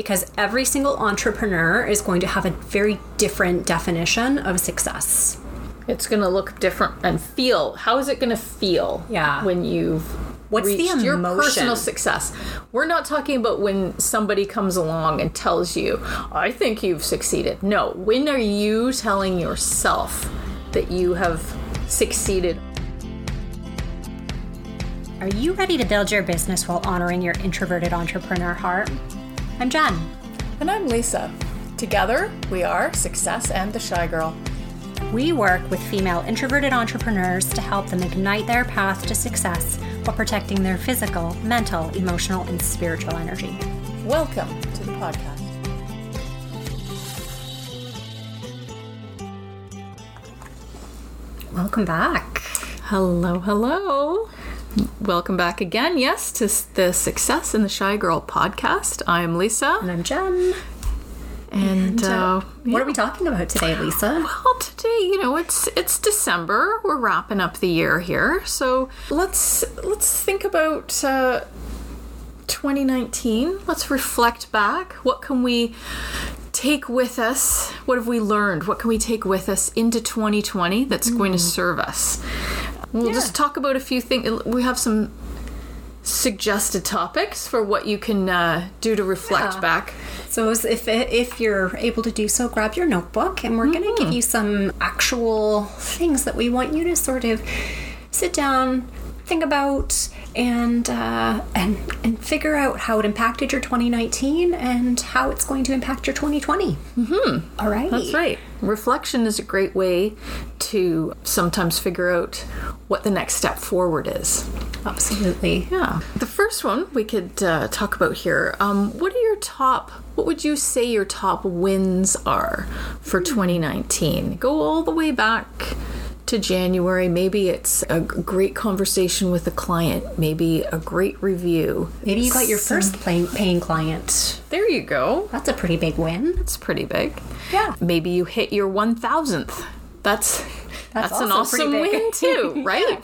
because every single entrepreneur is going to have a very different definition of success. It's going to look different and feel. How is it going to feel? Yeah. When you've What's the reached your personal success. We're not talking about when somebody comes along and tells you, "I think you've succeeded." No. When are you telling yourself that you have succeeded? Are you ready to build your business while honoring your introverted entrepreneur heart? I'm Jen. And I'm Lisa. Together, we are Success and the Shy Girl. We work with female introverted entrepreneurs to help them ignite their path to success while protecting their physical, mental, emotional, and spiritual energy. Welcome to the podcast. Welcome back. Hello, hello. Welcome back again, yes, to the Success and the Shy Girl podcast. I'm Lisa. And I'm Jen. And, uh, What are we talking about today, Lisa? Well, today, you know, it's it's December. We're wrapping up the year here, so let's let's think about uh, 2019. Let's reflect back. What can we take with us? What have we learned? What can we take with us into 2020 that's going to serve us? We'll just talk about a few things. We have some suggested topics for what you can uh, do to reflect Yeah. back. So, if if you're able to do so, grab your notebook, and we're going to give you some actual things that we want you to sort of sit down, think about, and uh, and and figure out how it impacted your 2019 and how it's going to impact your 2020. Mm-hmm. All right. That's right. Reflection is a great way to sometimes figure out what the next step forward is. Absolutely. Yeah. The first one we could uh, talk about here. Um, what are your top? What would you say your top wins are for 2019? Go all the way back to January. Maybe it's a great conversation with a client. Maybe a great review. Maybe you got your first paying, paying client. There you go. That's a pretty big win. That's pretty big. Yeah. Maybe you hit your 1000th. That's that's, an awesome win too, right?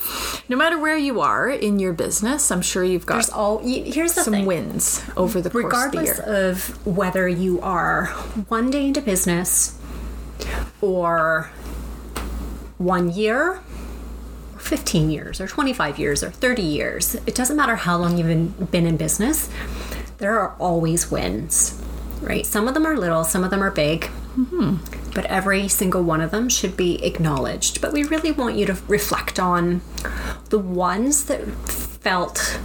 No matter where you are in your business, I'm sure you've got There's all. Here's the some thing. wins over the course of the regardless year. of whether you are one day into business or one year or 15 years or 25 years or 30 years. It doesn't matter how long you've been, been in business there are always wins right? Some of them are little some of them are big mm-hmm. but every single one of them should be acknowledged. But we really want you to reflect on the ones that felt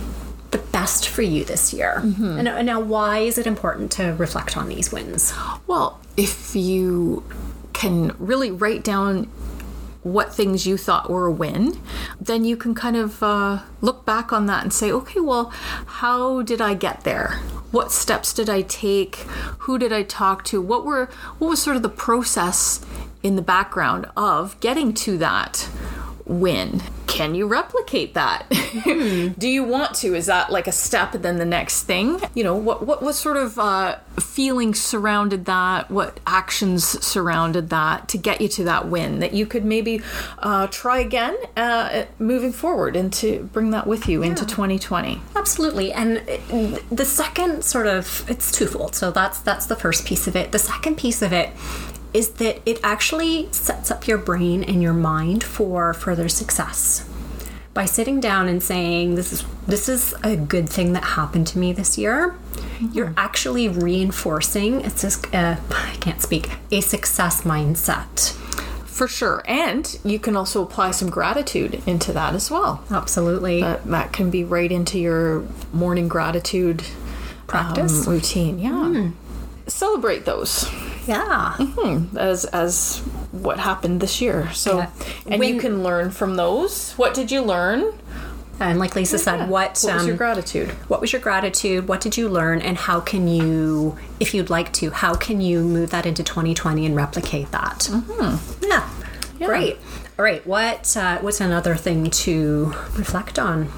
the best for you this year. Mm-hmm. And, and now why is it important to reflect on these wins? Well, if you can really write down what things you thought were a win, then you can kind of uh, look back on that and say, okay, well, how did I get there? What steps did I take? Who did I talk to? What were what was sort of the process in the background of getting to that win? Can you replicate that? Do you want to? Is that like a step and then the next thing? You know, what what what sort of uh, feelings surrounded that? What actions surrounded that to get you to that win that you could maybe uh, try again uh, moving forward and to bring that with you into 2020? Absolutely, and the second sort of it's twofold. So that's that's the first piece of it. The second piece of it is that it actually sets up your brain and your mind for further success by sitting down and saying this is this is a good thing that happened to me this year. You're actually reinforcing it's just uh, I can't speak a success mindset. For sure, and you can also apply some gratitude into that as well. Absolutely. That, that can be right into your morning gratitude Practice. um, routine. Yeah, celebrate those. Yeah. Hmm, as as what happened this year. So, Yeah. and you can learn from those. What did you learn? And like Lisa Yeah. said, what what was your um, gratitude? what was your gratitude? What did you learn? And how can you, if you'd like to, how can you move that into 2020 and replicate that? Mm-hmm. Yeah. Great. All right. What uh, what's another thing to reflect on?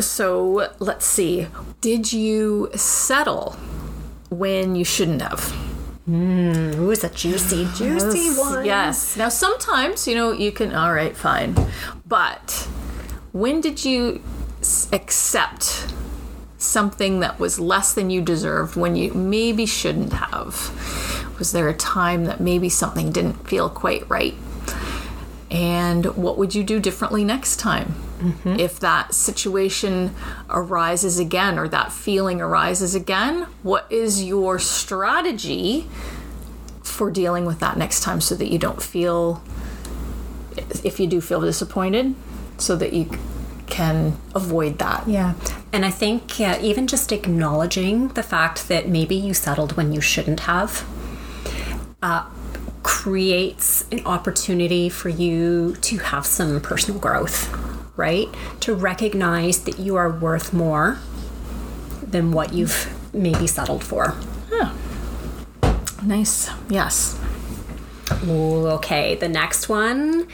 So let's see. Did you settle when you shouldn't have? Mm, ooh, it's a juicy, juicy one. Yes. Now sometimes you know you can. All right, fine. But when did you accept something that was less than you deserved when you maybe shouldn't have? Was there a time that maybe something didn't feel quite right? And what would you do differently next time? If that situation arises again or that feeling arises again, what is your strategy for dealing with that next time so that you don't feel, if you do feel disappointed, so that you can avoid that? Yeah. And I think uh, even just acknowledging the fact that maybe you settled when you shouldn't have uh, creates an opportunity for you to have some personal growth, right? To recognize that you are worth more than what you've maybe settled for. Nice. Yes. Ooh, okay, the next one.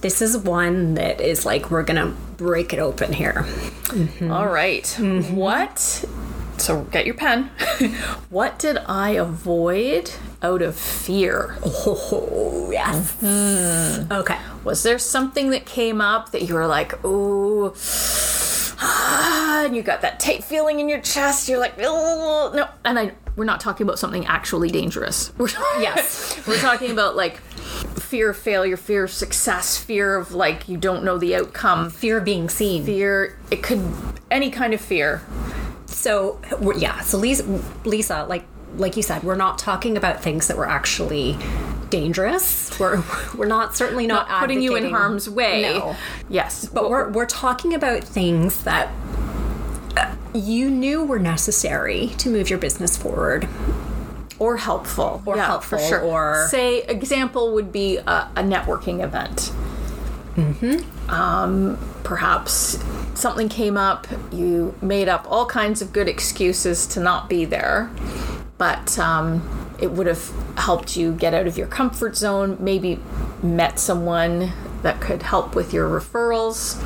This is one that is like we're gonna break it open here. Mm-hmm. All right. Mm-hmm. What? So get your pen. what did I avoid out of fear? Oh, yes. Okay. Was there something that came up that you were like, ooh, ah, and you got that tight feeling in your chest? You're like, oh, no. And I we're not talking about something actually dangerous. We're Yes. we're talking about like fear of failure, fear of success, fear of like you don't know the outcome, Fear of being seen. fear it could any kind of fear. So yeah, so Lisa, Lisa, like like you said, we're not talking about things that were actually dangerous. We're we're not certainly not, Not putting you in harm's way. No, Yes. but we're we're talking about things that uh, you knew were necessary to move your business forward. or helpful. Or Yeah, helpful, for sure. or- say example would be a, a networking event. Mm-hmm. Um, perhaps something came up. You made up all kinds of good excuses to not be there, but um, it would have helped you get out of your comfort zone. Maybe met someone that could help with your referrals,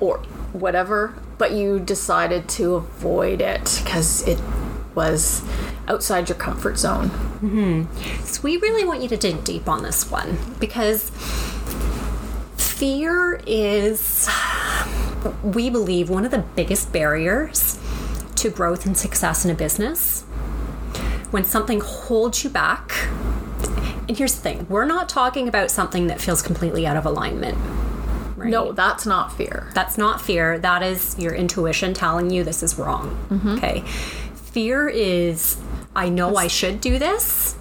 or whatever. But you decided to avoid it because it was outside your comfort zone. So we really want you to dig deep on this one because fear is, we believe, one of the biggest barriers to growth and success in a business. When something holds you back, and here's the thing we're not talking about something that feels completely out of alignment. Right? No, that's not fear. That's not fear. That is your intuition telling you this is wrong. Mm-hmm. Okay. Fear is, I know I should do this,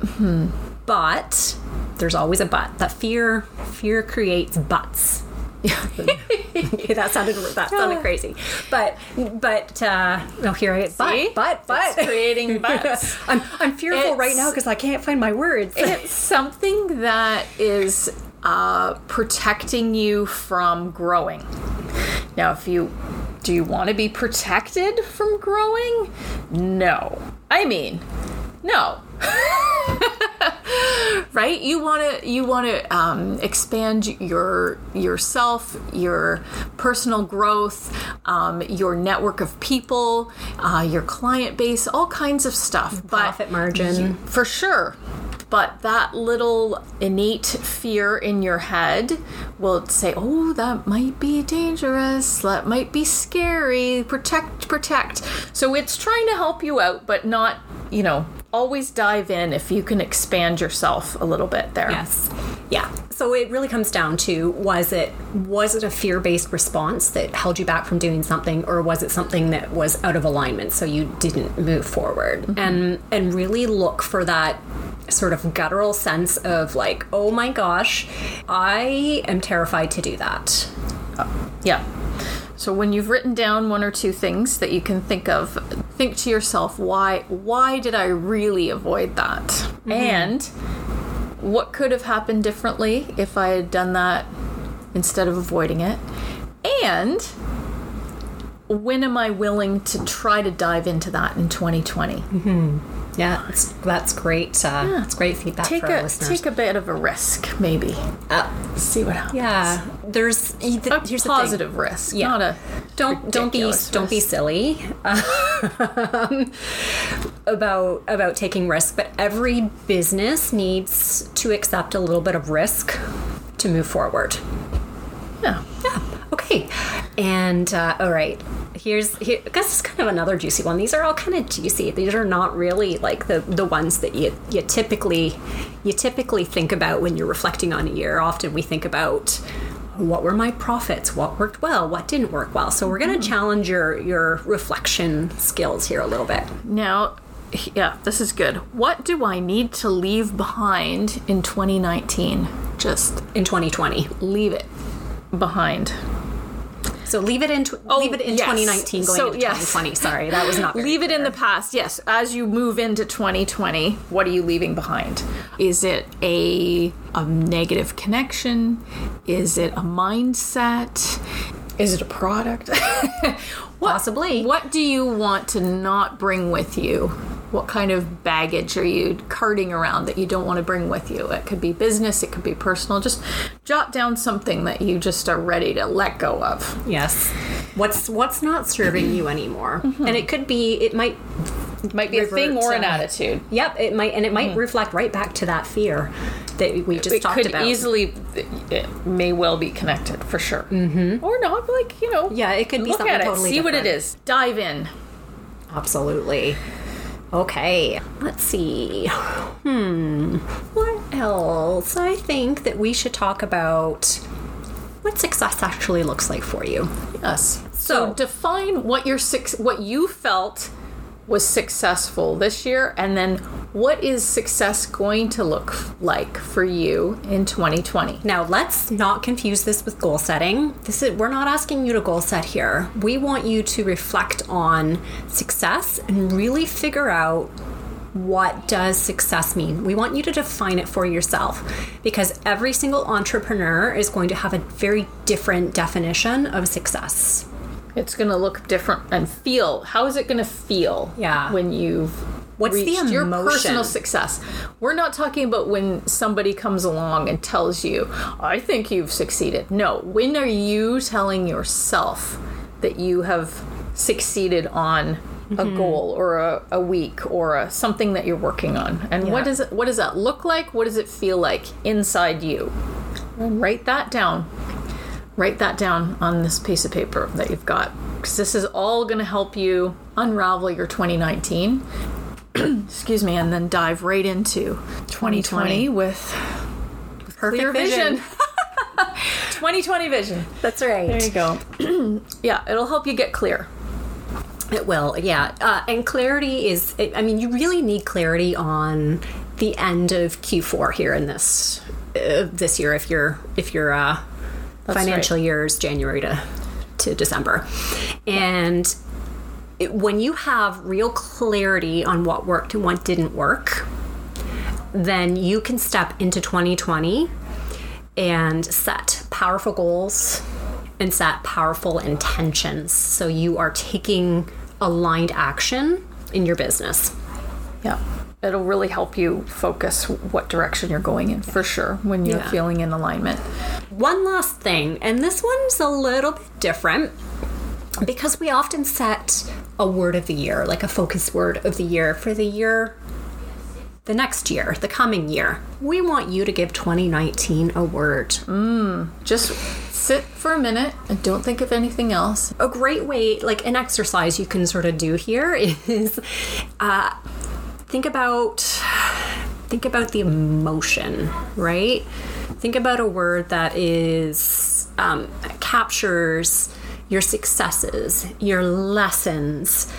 mm-hmm. but there's always a but. That fear, fear creates buts. That sounded that sounded crazy, but but uh, no, here I See? but but but It's creating buts. I'm I'm fearful right now because I can't find my words. it's something that is uh, protecting you from growing. Now, if you do you want to be protected from growing? No. I mean, no. right? You want to you want to um, expand your yourself, your personal growth, um, your network of people, uh, your client base, all kinds of stuff. But Profit margin. for sure. But that little innate fear in your head will say, oh, that might be dangerous. That might be scary. Protect, protect. So it's trying to help you out, but not, you know, always dive in if you can expand yourself a little bit there. Yes. Yeah. So it really comes down to was it was it a fear-based response that held you back from doing something or was it something that was out of alignment so you didn't move forward? Mm-hmm. And and really look for that sort of guttural sense of like, "Oh my gosh, I am terrified to do that." Yeah. So when you've written down one or two things that you can think of, think to yourself, why why did I really avoid that? And what could have happened differently if I had done that instead of avoiding it? And when am I willing to try to dive into that in 2020? Yeah, that's, that's great. Uh, That's great feedback Take for a listeners. take a bit of a risk, maybe. See what happens. yeah, there's A here's the thing. positive risk, Yeah. not a don't don't be ridiculous don't be silly um, about about taking risk but every business needs to accept a little bit of risk to move forward Yeah. yeah okay and uh, all right here's here, I guess it's kind of another juicy one. These are all kind of juicy. These are not really like the the ones that you you typically you typically think about when you're reflecting on a year. Often we think about what were my profits, what worked well, what didn't work well. So we're going to mm-hmm. challenge your your reflection skills here a little bit. Now, yeah, this is good. What do I need to leave behind in 2019? Just in 2020. leave it behind. So leave it in tw- Oh, leave it in yes. 2019 going So, into yes. 2020. Sorry, that was not Leave it in the past. Yes, as you move into 2020, what are you leaving behind? Is it a a negative connection? Is it a mindset? Is it a product? what, Possibly. What do you want to not bring with you? What kind of baggage are you carting around that you don't want to bring with you? It could be business, it could be personal. Just jot down something that you just are ready to let go of. Yes. What's what's not serving you anymore? Mm-hmm. And it could be it might It might be a thing or an attitude. Yep, it might and it might reflect right back to that fear that we just Mm-hmm. it talked could about. easily it may well be connected for sure mm-hmm. or not like you know Yeah, it could be look something at it totally see what it is. dive in Absolutely. Okay, let's see. Hmm. What else? I think that we should talk about what success actually looks like for you. yes so, So- define what your six what you felt was successful this year and then what is success going to look like for you in 2020 Now, let's not confuse this with goal setting. This is we're not asking you to goal set here. We want you to reflect on success and really figure out what does success mean. We want you to define it for yourself because every single entrepreneur is going to have a very different definition of success. It's going to look different and feel. How is it going to feel Yeah. when you've What's the reached your personal success? We're not talking about when somebody comes along and tells you i think you've succeeded. No. When are you telling yourself that you have succeeded on a Mm-hmm. goal or a, a week or a, something that you're working on? And what does it what does that look like? What does it feel like inside you? And write that down write that down on this piece of paper that you've got because this is all going to help you unravel your 2019 excuse me and then dive right into 2020 with Perfect clear vision. 2020 vision. That's right. there you go. Yeah it'll help you get clear. It will, yeah. Uh, and clarity is, I mean, you really need clarity on the end of Q4 here in this uh, this year if you're if your uh, financial right. year is January to to December, and it, when you have real clarity on what worked and what didn't work, then you can step into 2020 and set powerful goals and set powerful intentions. So you are taking aligned action in your business. yeah it'll really help you focus what direction you're going in for sure when you're Yeah. feeling in alignment One last thing, and this one's a little bit different because we often set a word of the year, like a focus word of the year for the year, the next year, the coming year. We want you to give 2019 a word. just sit for a minute and don't think of anything else a great way like an exercise you can sort of do here is uh, think about think about the emotion right think about a word that is um, captures your successes your lessons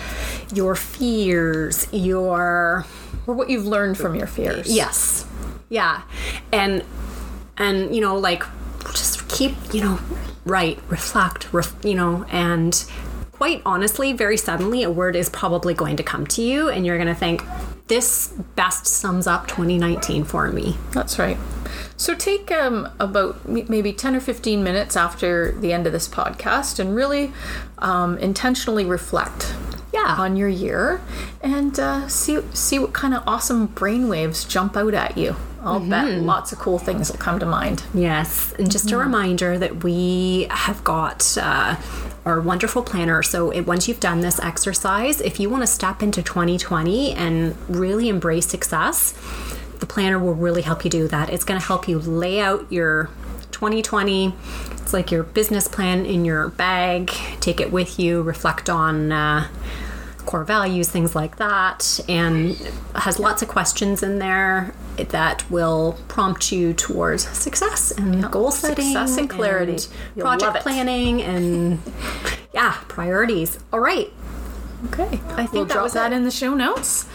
your fears your or what you've learned from your fears Yes. Yeah. And and you know like just keep, you know, write, reflect, ref, you know, and quite honestly, very suddenly a word is probably going to come to you and you're going to think this best sums up 2019 for me. That's right. So take um, about maybe 10 or 15 minutes after the end of this podcast and really um, intentionally reflect Yeah. on your year and uh, see see what kind of awesome brainwaves jump out at you. I'll bet lots of cool things will come to mind. Yes, and just a reminder that we have got uh, our wonderful planner. So it, once you've done this exercise, if you want to step into 2020 and really embrace success, the planner will really help you do that. It's going to help you lay out your 2020. It's like your business plan in your bag. Take it with you, reflect on uh, core values, things like that, and has lots of questions in there that will prompt you towards success and goal setting, Success and clarity. and project planning, and yeah, priorities. All right, Okay. I think we'll that drop was that it. in the show notes.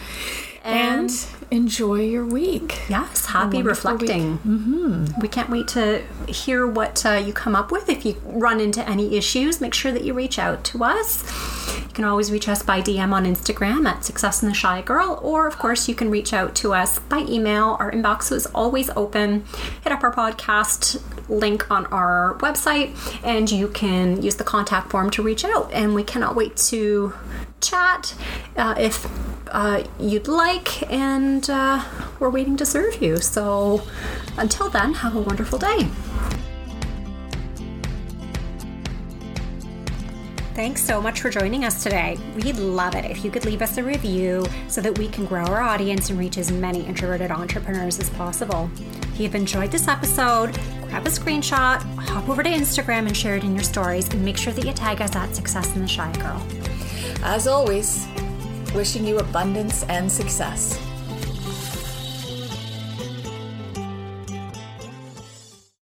And, enjoy your week. Yes, happy reflecting. Mm-hmm. We can't wait to hear what uh, you come up with. If you run into any issues, make sure that you reach out to us. Can always reach us by DM on Instagram at Success and the Shy Girl, or of course, you can reach out to us by email. Our inbox is always open. Hit up our podcast link on our website, and you can use the contact form to reach out. And we cannot wait to chat uh, if uh, you'd like, and uh, we're waiting to serve you. So until then, have a wonderful day. Thanks so much for joining us today. We'd love it if you could leave us a review so that we can grow our audience and reach as many introverted entrepreneurs as possible. If you've enjoyed this episode, grab a screenshot, hop over to Instagram and share it in your stories, and make sure that you tag us at Success and the Shy Girl. As always, wishing you abundance and success.